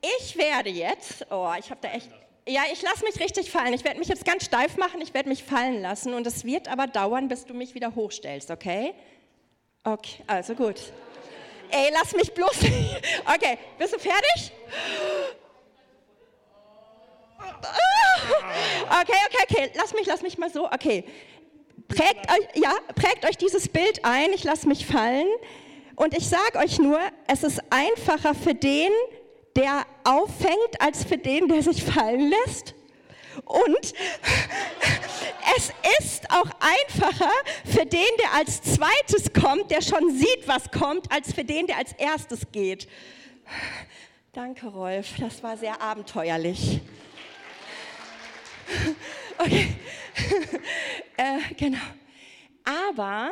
Ich werde jetzt, oh, ich habe da echt, ja, ich lasse mich richtig fallen. Ich werde mich jetzt ganz steif machen, ich werde mich fallen lassen und es wird aber dauern, bis du mich wieder hochstellst, okay? Okay, also gut. Ey, lass mich bloß. Okay, bist du fertig? Okay, okay, okay, lass mich, lass mich mal so. Okay, prägt euch, ja, prägt euch dieses Bild ein. Ich lasse mich fallen und ich sage euch nur, es ist einfacher für den, der auffängt, als für den, der sich fallen lässt. Und es ist auch einfacher für den, der als zweites kommt, der schon sieht, was kommt, als für den, der als erstes geht. Danke, Rolf. Das war sehr abenteuerlich. Okay. äh, genau. Aber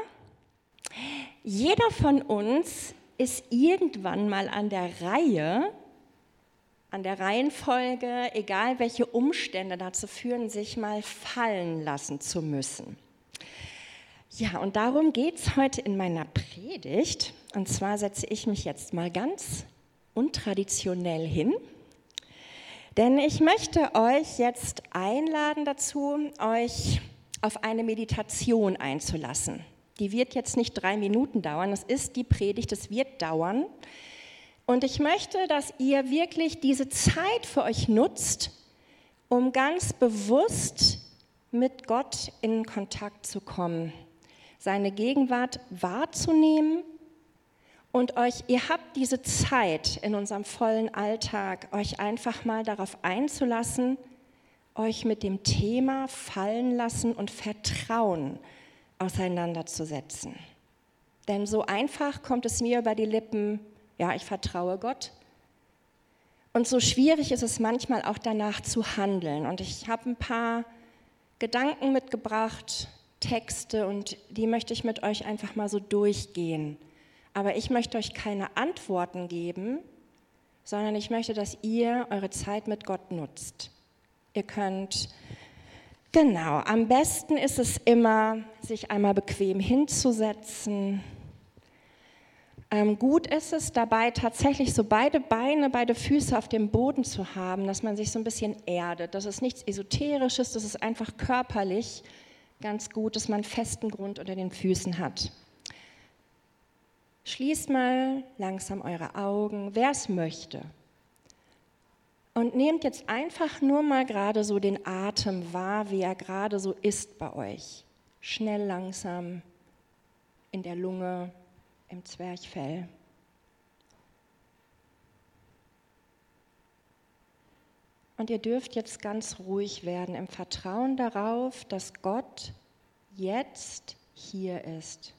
jeder von uns ist irgendwann mal an der Reihe, an der Reihenfolge, egal welche Umstände dazu führen, sich mal fallen lassen zu müssen. Ja, und darum geht es heute in meiner Predigt. Und zwar setze ich mich jetzt mal ganz untraditionell hin, denn ich möchte euch jetzt einladen dazu, euch auf eine Meditation einzulassen. Die wird jetzt nicht drei Minuten dauern, es ist die Predigt, es wird dauern. Und ich möchte, dass ihr wirklich diese Zeit für euch nutzt, um ganz bewusst mit Gott in Kontakt zu kommen, seine Gegenwart wahrzunehmen und euch, ihr habt diese Zeit in unserem vollen Alltag, euch einfach mal darauf einzulassen, euch mit dem Thema fallen lassen und Vertrauen auseinanderzusetzen. Denn so einfach kommt es mir über die Lippen, ja, ich vertraue Gott. Und so schwierig ist es manchmal auch danach zu handeln. Und ich habe ein paar Gedanken mitgebracht, Texte, und die möchte ich mit euch einfach mal so durchgehen. Aber ich möchte euch keine Antworten geben, sondern ich möchte, dass ihr eure Zeit mit Gott nutzt. Ihr könnt, genau, am besten ist es immer, sich einmal bequem hinzusetzen, gut ist es dabei tatsächlich so beide Beine, beide Füße auf dem Boden zu haben, dass man sich so ein bisschen erdet. Das ist nichts Esoterisches, das ist einfach körperlich ganz gut, dass man festen Grund unter den Füßen hat. Schließt mal langsam eure Augen, wer es möchte. Und nehmt jetzt einfach nur mal gerade so den Atem wahr, wie er gerade so ist bei euch. Schnell, langsam in der Lunge, im Zwerchfell. Und ihr dürft jetzt ganz ruhig werden im Vertrauen darauf, dass Gott jetzt hier ist.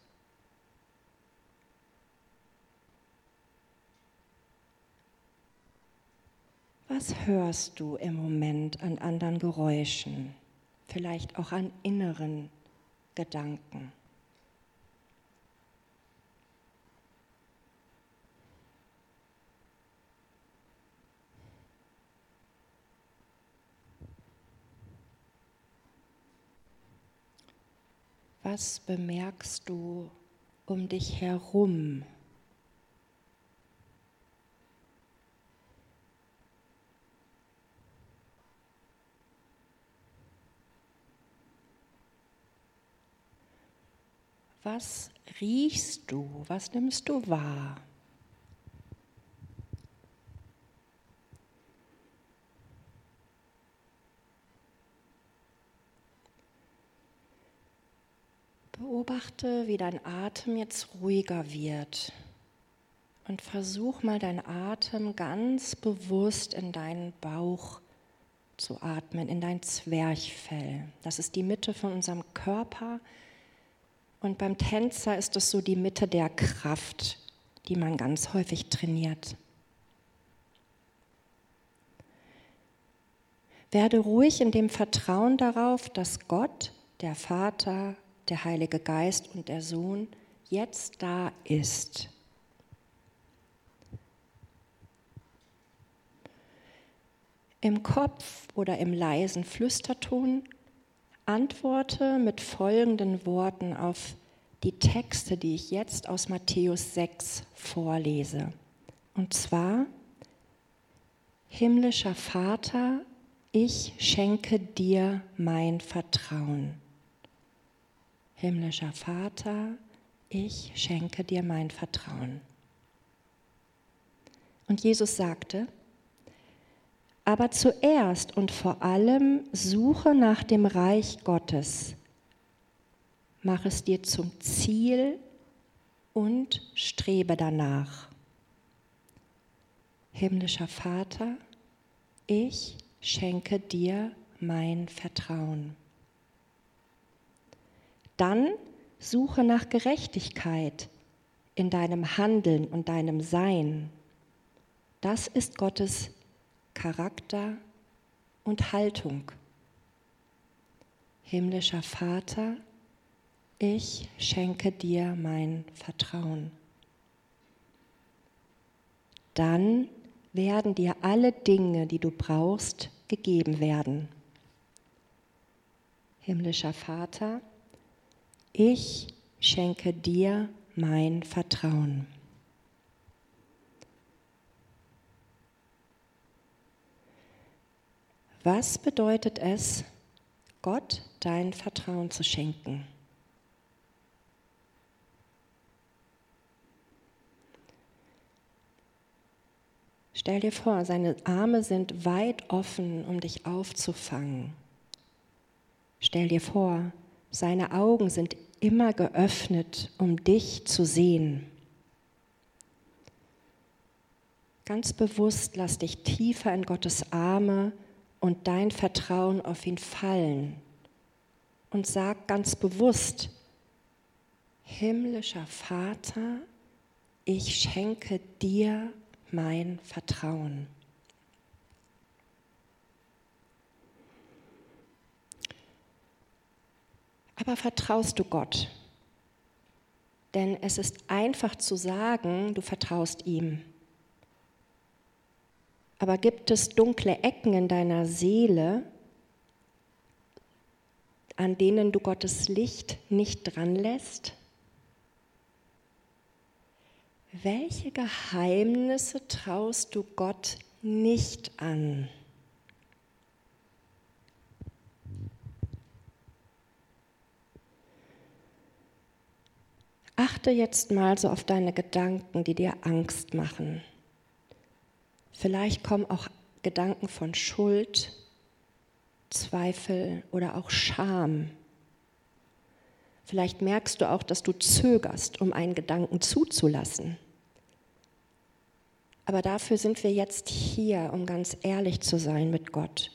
Was hörst du im Moment an anderen Geräuschen, vielleicht auch an inneren Gedanken? Was bemerkst du um dich herum? Was riechst du? Was nimmst du wahr? Beobachte, wie dein Atem jetzt ruhiger wird und versuch mal deinen Atem ganz bewusst in deinen Bauch zu atmen, in dein Zwerchfell. Das ist die Mitte von unserem Körper und beim Tänzer ist es so die Mitte der Kraft, die man ganz häufig trainiert. Werde ruhig in dem Vertrauen darauf, dass Gott, der Vater, der Heilige Geist und der Sohn jetzt da ist. Im Kopf oder im leisen Flüsterton antworte mit folgenden Worten auf die Texte, die ich jetzt aus Matthäus 6 vorlese. Und zwar, Himmlischer Vater, ich schenke dir mein Vertrauen. Himmlischer Vater, ich schenke dir mein Vertrauen. Und Jesus sagte, aber zuerst und vor allem suche nach dem Reich Gottes. Mach es dir zum Ziel und strebe danach. Himmlischer Vater, ich schenke dir mein Vertrauen. Dann suche nach Gerechtigkeit in deinem Handeln und deinem Sein. Das ist Gottes Charakter und Haltung. Himmlischer Vater, ich schenke dir mein Vertrauen. Dann werden dir alle Dinge, die du brauchst, gegeben werden. Himmlischer Vater, ich schenke dir mein Vertrauen. Was bedeutet es, Gott dein Vertrauen zu schenken? Stell dir vor, seine Arme sind weit offen, um dich aufzufangen. Stell dir vor, seine Augen sind immer geöffnet, um dich zu sehen. Ganz bewusst lass dich tiefer in Gottes Arme und dein Vertrauen auf ihn fallen. Und sag ganz bewusst, himmlischer Vater, ich schenke dir mein Vertrauen. Aber vertraust du Gott? Denn es ist einfach zu sagen, du vertraust ihm. Aber gibt es dunkle Ecken in deiner Seele, an denen du Gottes Licht nicht dran lässt? Welche Geheimnisse traust du Gott nicht an? Achte jetzt mal so auf deine Gedanken, die dir Angst machen. Vielleicht kommen auch Gedanken von Schuld, Zweifel oder auch Scham. Vielleicht merkst du auch, dass du zögerst, um einen Gedanken zuzulassen. Aber dafür sind wir jetzt hier, um ganz ehrlich zu sein mit Gott.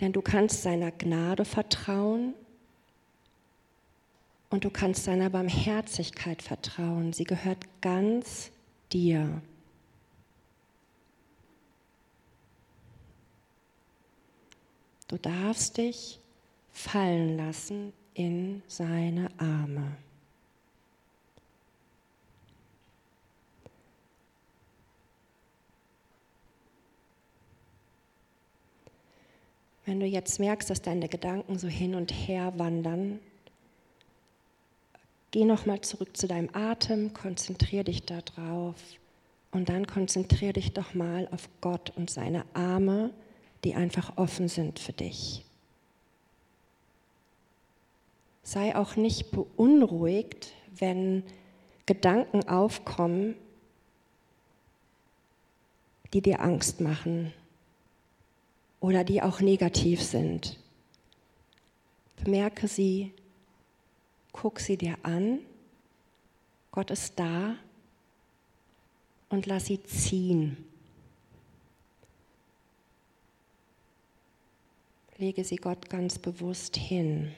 Denn du kannst seiner Gnade vertrauen und du kannst seiner Barmherzigkeit vertrauen. Sie gehört ganz dir. Du darfst dich fallen lassen in seine Arme. Wenn du jetzt merkst, dass deine Gedanken so hin und her wandern, Geh nochmal zurück zu deinem Atem, konzentriere dich darauf und dann konzentriere dich doch mal auf Gott und seine Arme, die einfach offen sind für dich. Sei auch nicht beunruhigt, wenn Gedanken aufkommen, die dir Angst machen oder die auch negativ sind. Bemerke sie guck sie dir an. Gott ist da und lass sie ziehen. Lege sie Gott ganz bewusst hin.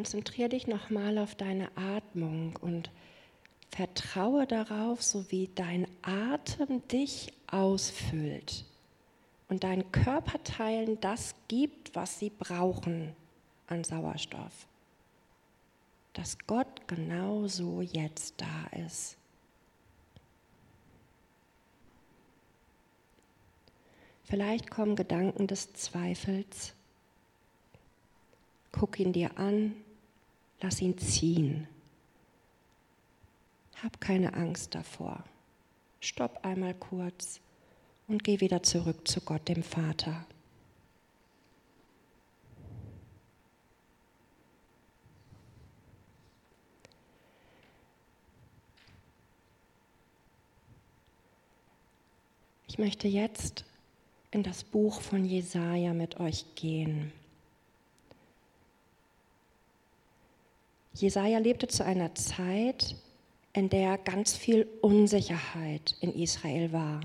Konzentriere dich nochmal auf deine Atmung und vertraue darauf, so wie dein Atem dich ausfüllt und deinen Körperteilen das gibt, was sie brauchen an Sauerstoff. Dass Gott genauso jetzt da ist. Vielleicht kommen Gedanken des Zweifels. Guck ihn dir an, lass ihn ziehen. Hab keine Angst davor. Stopp einmal kurz und geh wieder zurück zu Gott, dem Vater. Ich möchte jetzt in das Buch von Jesaja mit euch gehen. Jesaja lebte zu einer Zeit, in der ganz viel Unsicherheit in Israel war.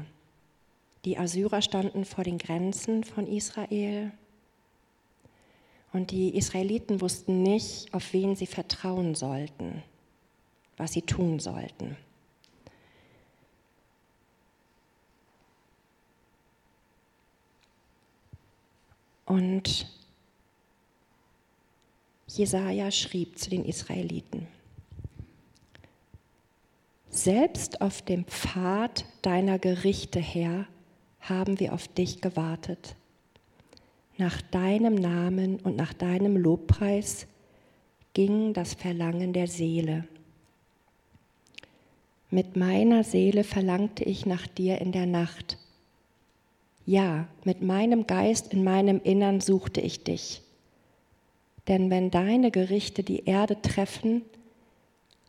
Die Assyrer standen vor den Grenzen von Israel und die Israeliten wussten nicht, auf wen sie vertrauen sollten, was sie tun sollten. Und Jesaja schrieb zu den Israeliten: Selbst auf dem Pfad deiner Gerichte her haben wir auf dich gewartet. Nach deinem Namen und nach deinem Lobpreis ging das Verlangen der Seele. Mit meiner Seele verlangte ich nach dir in der Nacht. Ja, mit meinem Geist in meinem Innern suchte ich dich. Denn wenn deine Gerichte die Erde treffen,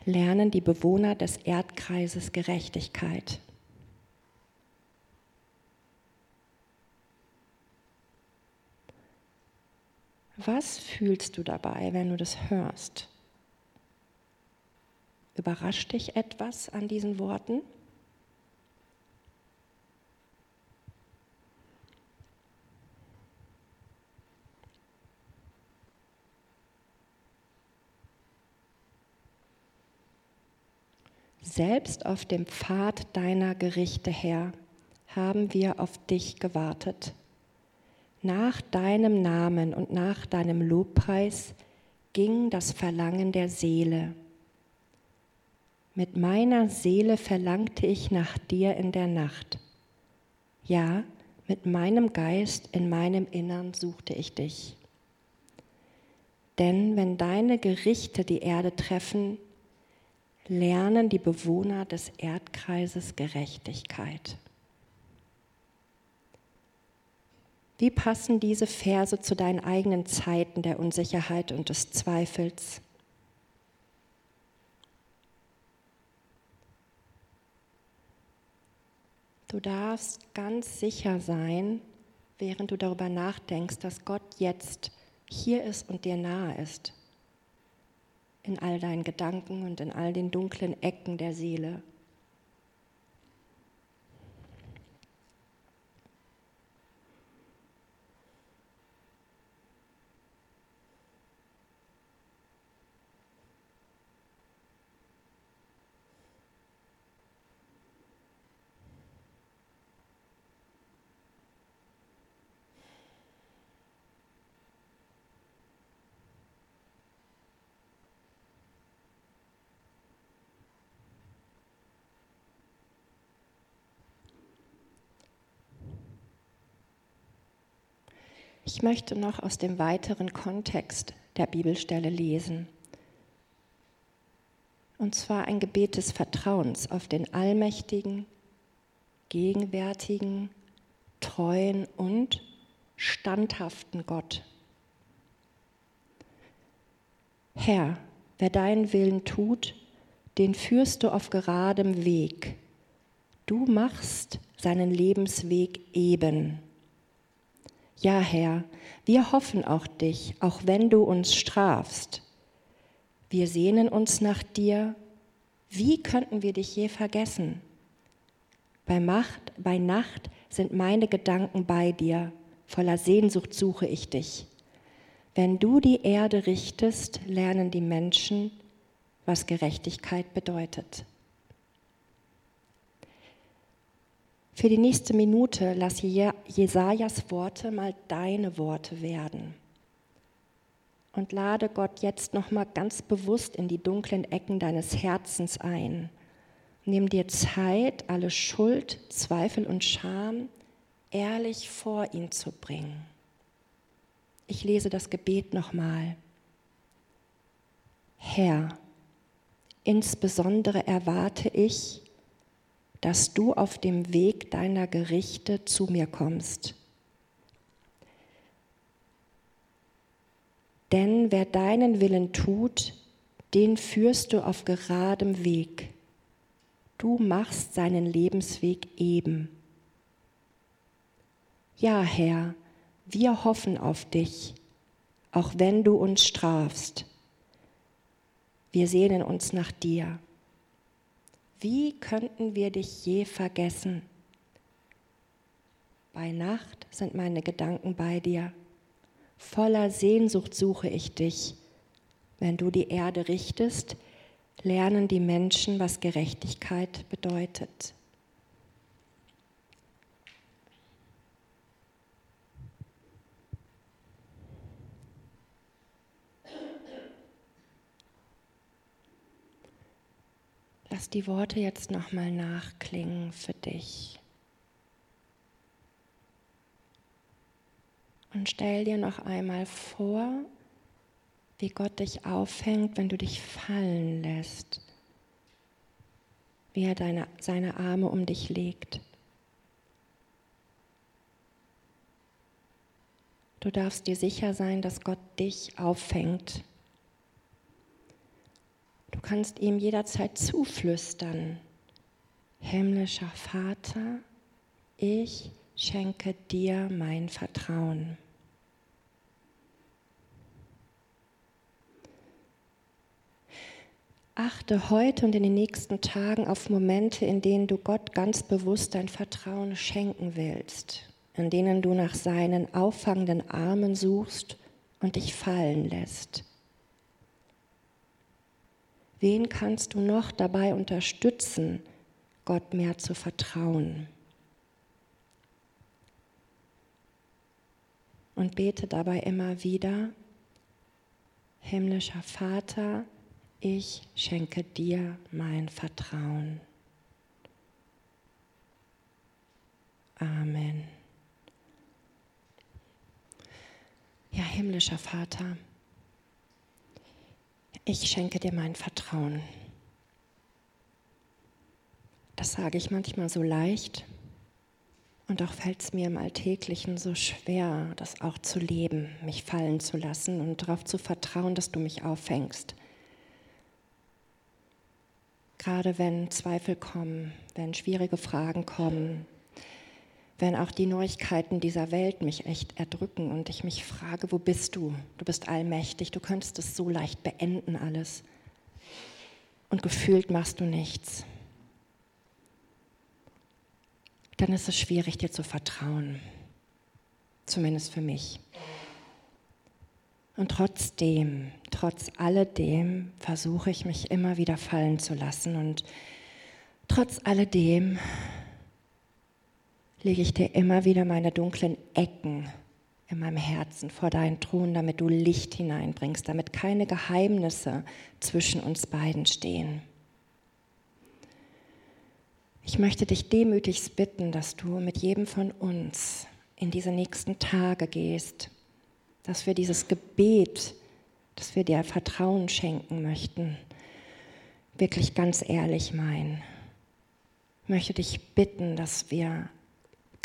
lernen die Bewohner des Erdkreises Gerechtigkeit. Was fühlst du dabei, wenn du das hörst? Überrascht dich etwas an diesen Worten? Selbst auf dem Pfad deiner Gerichte her haben wir auf dich gewartet. Nach deinem Namen und nach deinem Lobpreis ging das Verlangen der Seele. Mit meiner Seele verlangte ich nach dir in der Nacht. Ja, mit meinem Geist in meinem Innern suchte ich dich. Denn wenn deine Gerichte die Erde treffen, lernen die Bewohner des Erdkreises Gerechtigkeit. Wie passen diese Verse zu deinen eigenen Zeiten der Unsicherheit und des Zweifels? Du darfst ganz sicher sein, während du darüber nachdenkst, dass Gott jetzt hier ist und dir nahe ist in all deinen Gedanken und in all den dunklen Ecken der Seele. Ich möchte noch aus dem weiteren Kontext der Bibelstelle lesen. Und zwar ein Gebet des Vertrauens auf den allmächtigen, gegenwärtigen, treuen und standhaften Gott. Herr, wer deinen Willen tut, den führst du auf geradem Weg. Du machst seinen Lebensweg eben. Ja, Herr, wir hoffen auch dich, auch wenn du uns strafst. Wir sehnen uns nach dir. Wie könnten wir dich je vergessen? Bei, Macht, bei Nacht sind meine Gedanken bei dir. Voller Sehnsucht suche ich dich. Wenn du die Erde richtest, lernen die Menschen, was Gerechtigkeit bedeutet. Für die nächste Minute lass Jesajas Worte mal deine Worte werden. und lade Gott jetzt noch mal ganz bewusst in die dunklen Ecken deines Herzens ein. Nimm dir Zeit, alle Schuld, Zweifel und Scham ehrlich vor ihn zu bringen. Ich lese das Gebet nochmal. Herr, insbesondere erwarte ich, dass du auf dem Weg deiner Gerichte zu mir kommst. Denn wer deinen Willen tut, den führst du auf geradem Weg. Du machst seinen Lebensweg eben. Ja, Herr, wir hoffen auf dich, auch wenn du uns strafst. Wir sehnen uns nach dir. Wie könnten wir dich je vergessen? Bei Nacht sind meine Gedanken bei dir. Voller Sehnsucht suche ich dich. Wenn du die Erde richtest, lernen die Menschen, was Gerechtigkeit bedeutet. Lass die Worte jetzt nochmal nachklingen für dich. Und stell dir noch einmal vor, wie Gott dich aufhängt, wenn du dich fallen lässt, wie er deine, seine Arme um dich legt. Du darfst dir sicher sein, dass Gott dich auffängt Du kannst ihm jederzeit zuflüstern. Himmlischer Vater, ich schenke dir mein Vertrauen. Achte heute und in den nächsten Tagen auf Momente, in denen du Gott ganz bewusst dein Vertrauen schenken willst, in denen du nach seinen auffangenden Armen suchst und dich fallen lässt. Wen kannst du noch dabei unterstützen, Gott mehr zu vertrauen? Und bete dabei immer wieder, himmlischer Vater, ich schenke dir mein Vertrauen. Amen. Ja, himmlischer Vater, ich schenke dir mein Vertrauen. Das sage ich manchmal so leicht und auch fällt es mir im Alltäglichen so schwer, das auch zu leben, mich fallen zu lassen und darauf zu vertrauen, dass du mich auffängst. Gerade wenn Zweifel kommen, wenn schwierige Fragen kommen, wenn auch die Neuigkeiten dieser Welt mich echt erdrücken und ich mich frage, wo bist du? Du bist allmächtig, du könntest es so leicht beenden alles. Und gefühlt machst du nichts. Dann ist es schwierig, dir zu vertrauen. Zumindest für mich. Und trotzdem, trotz alledem, versuche ich mich immer wieder fallen zu lassen. Und trotz alledem lege ich dir immer wieder meine dunklen Ecken in meinem Herzen vor deinen Thron, damit du Licht hineinbringst, damit keine Geheimnisse zwischen uns beiden stehen. Ich möchte dich demütigst bitten, dass du mit jedem von uns in diese nächsten Tage gehst, dass wir dieses Gebet, das wir dir Vertrauen schenken möchten, wirklich ganz ehrlich meinen. Ich möchte dich bitten, dass wir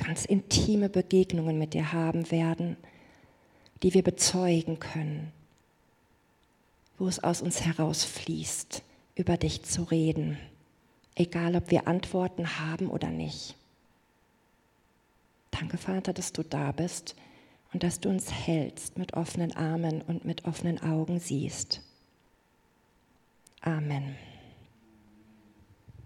ganz intime Begegnungen mit dir haben werden, die wir bezeugen können, wo es aus uns herausfließt, über dich zu reden, egal ob wir Antworten haben oder nicht. Danke, Vater, dass du da bist und dass du uns hältst, mit offenen Armen und mit offenen Augen siehst. Amen.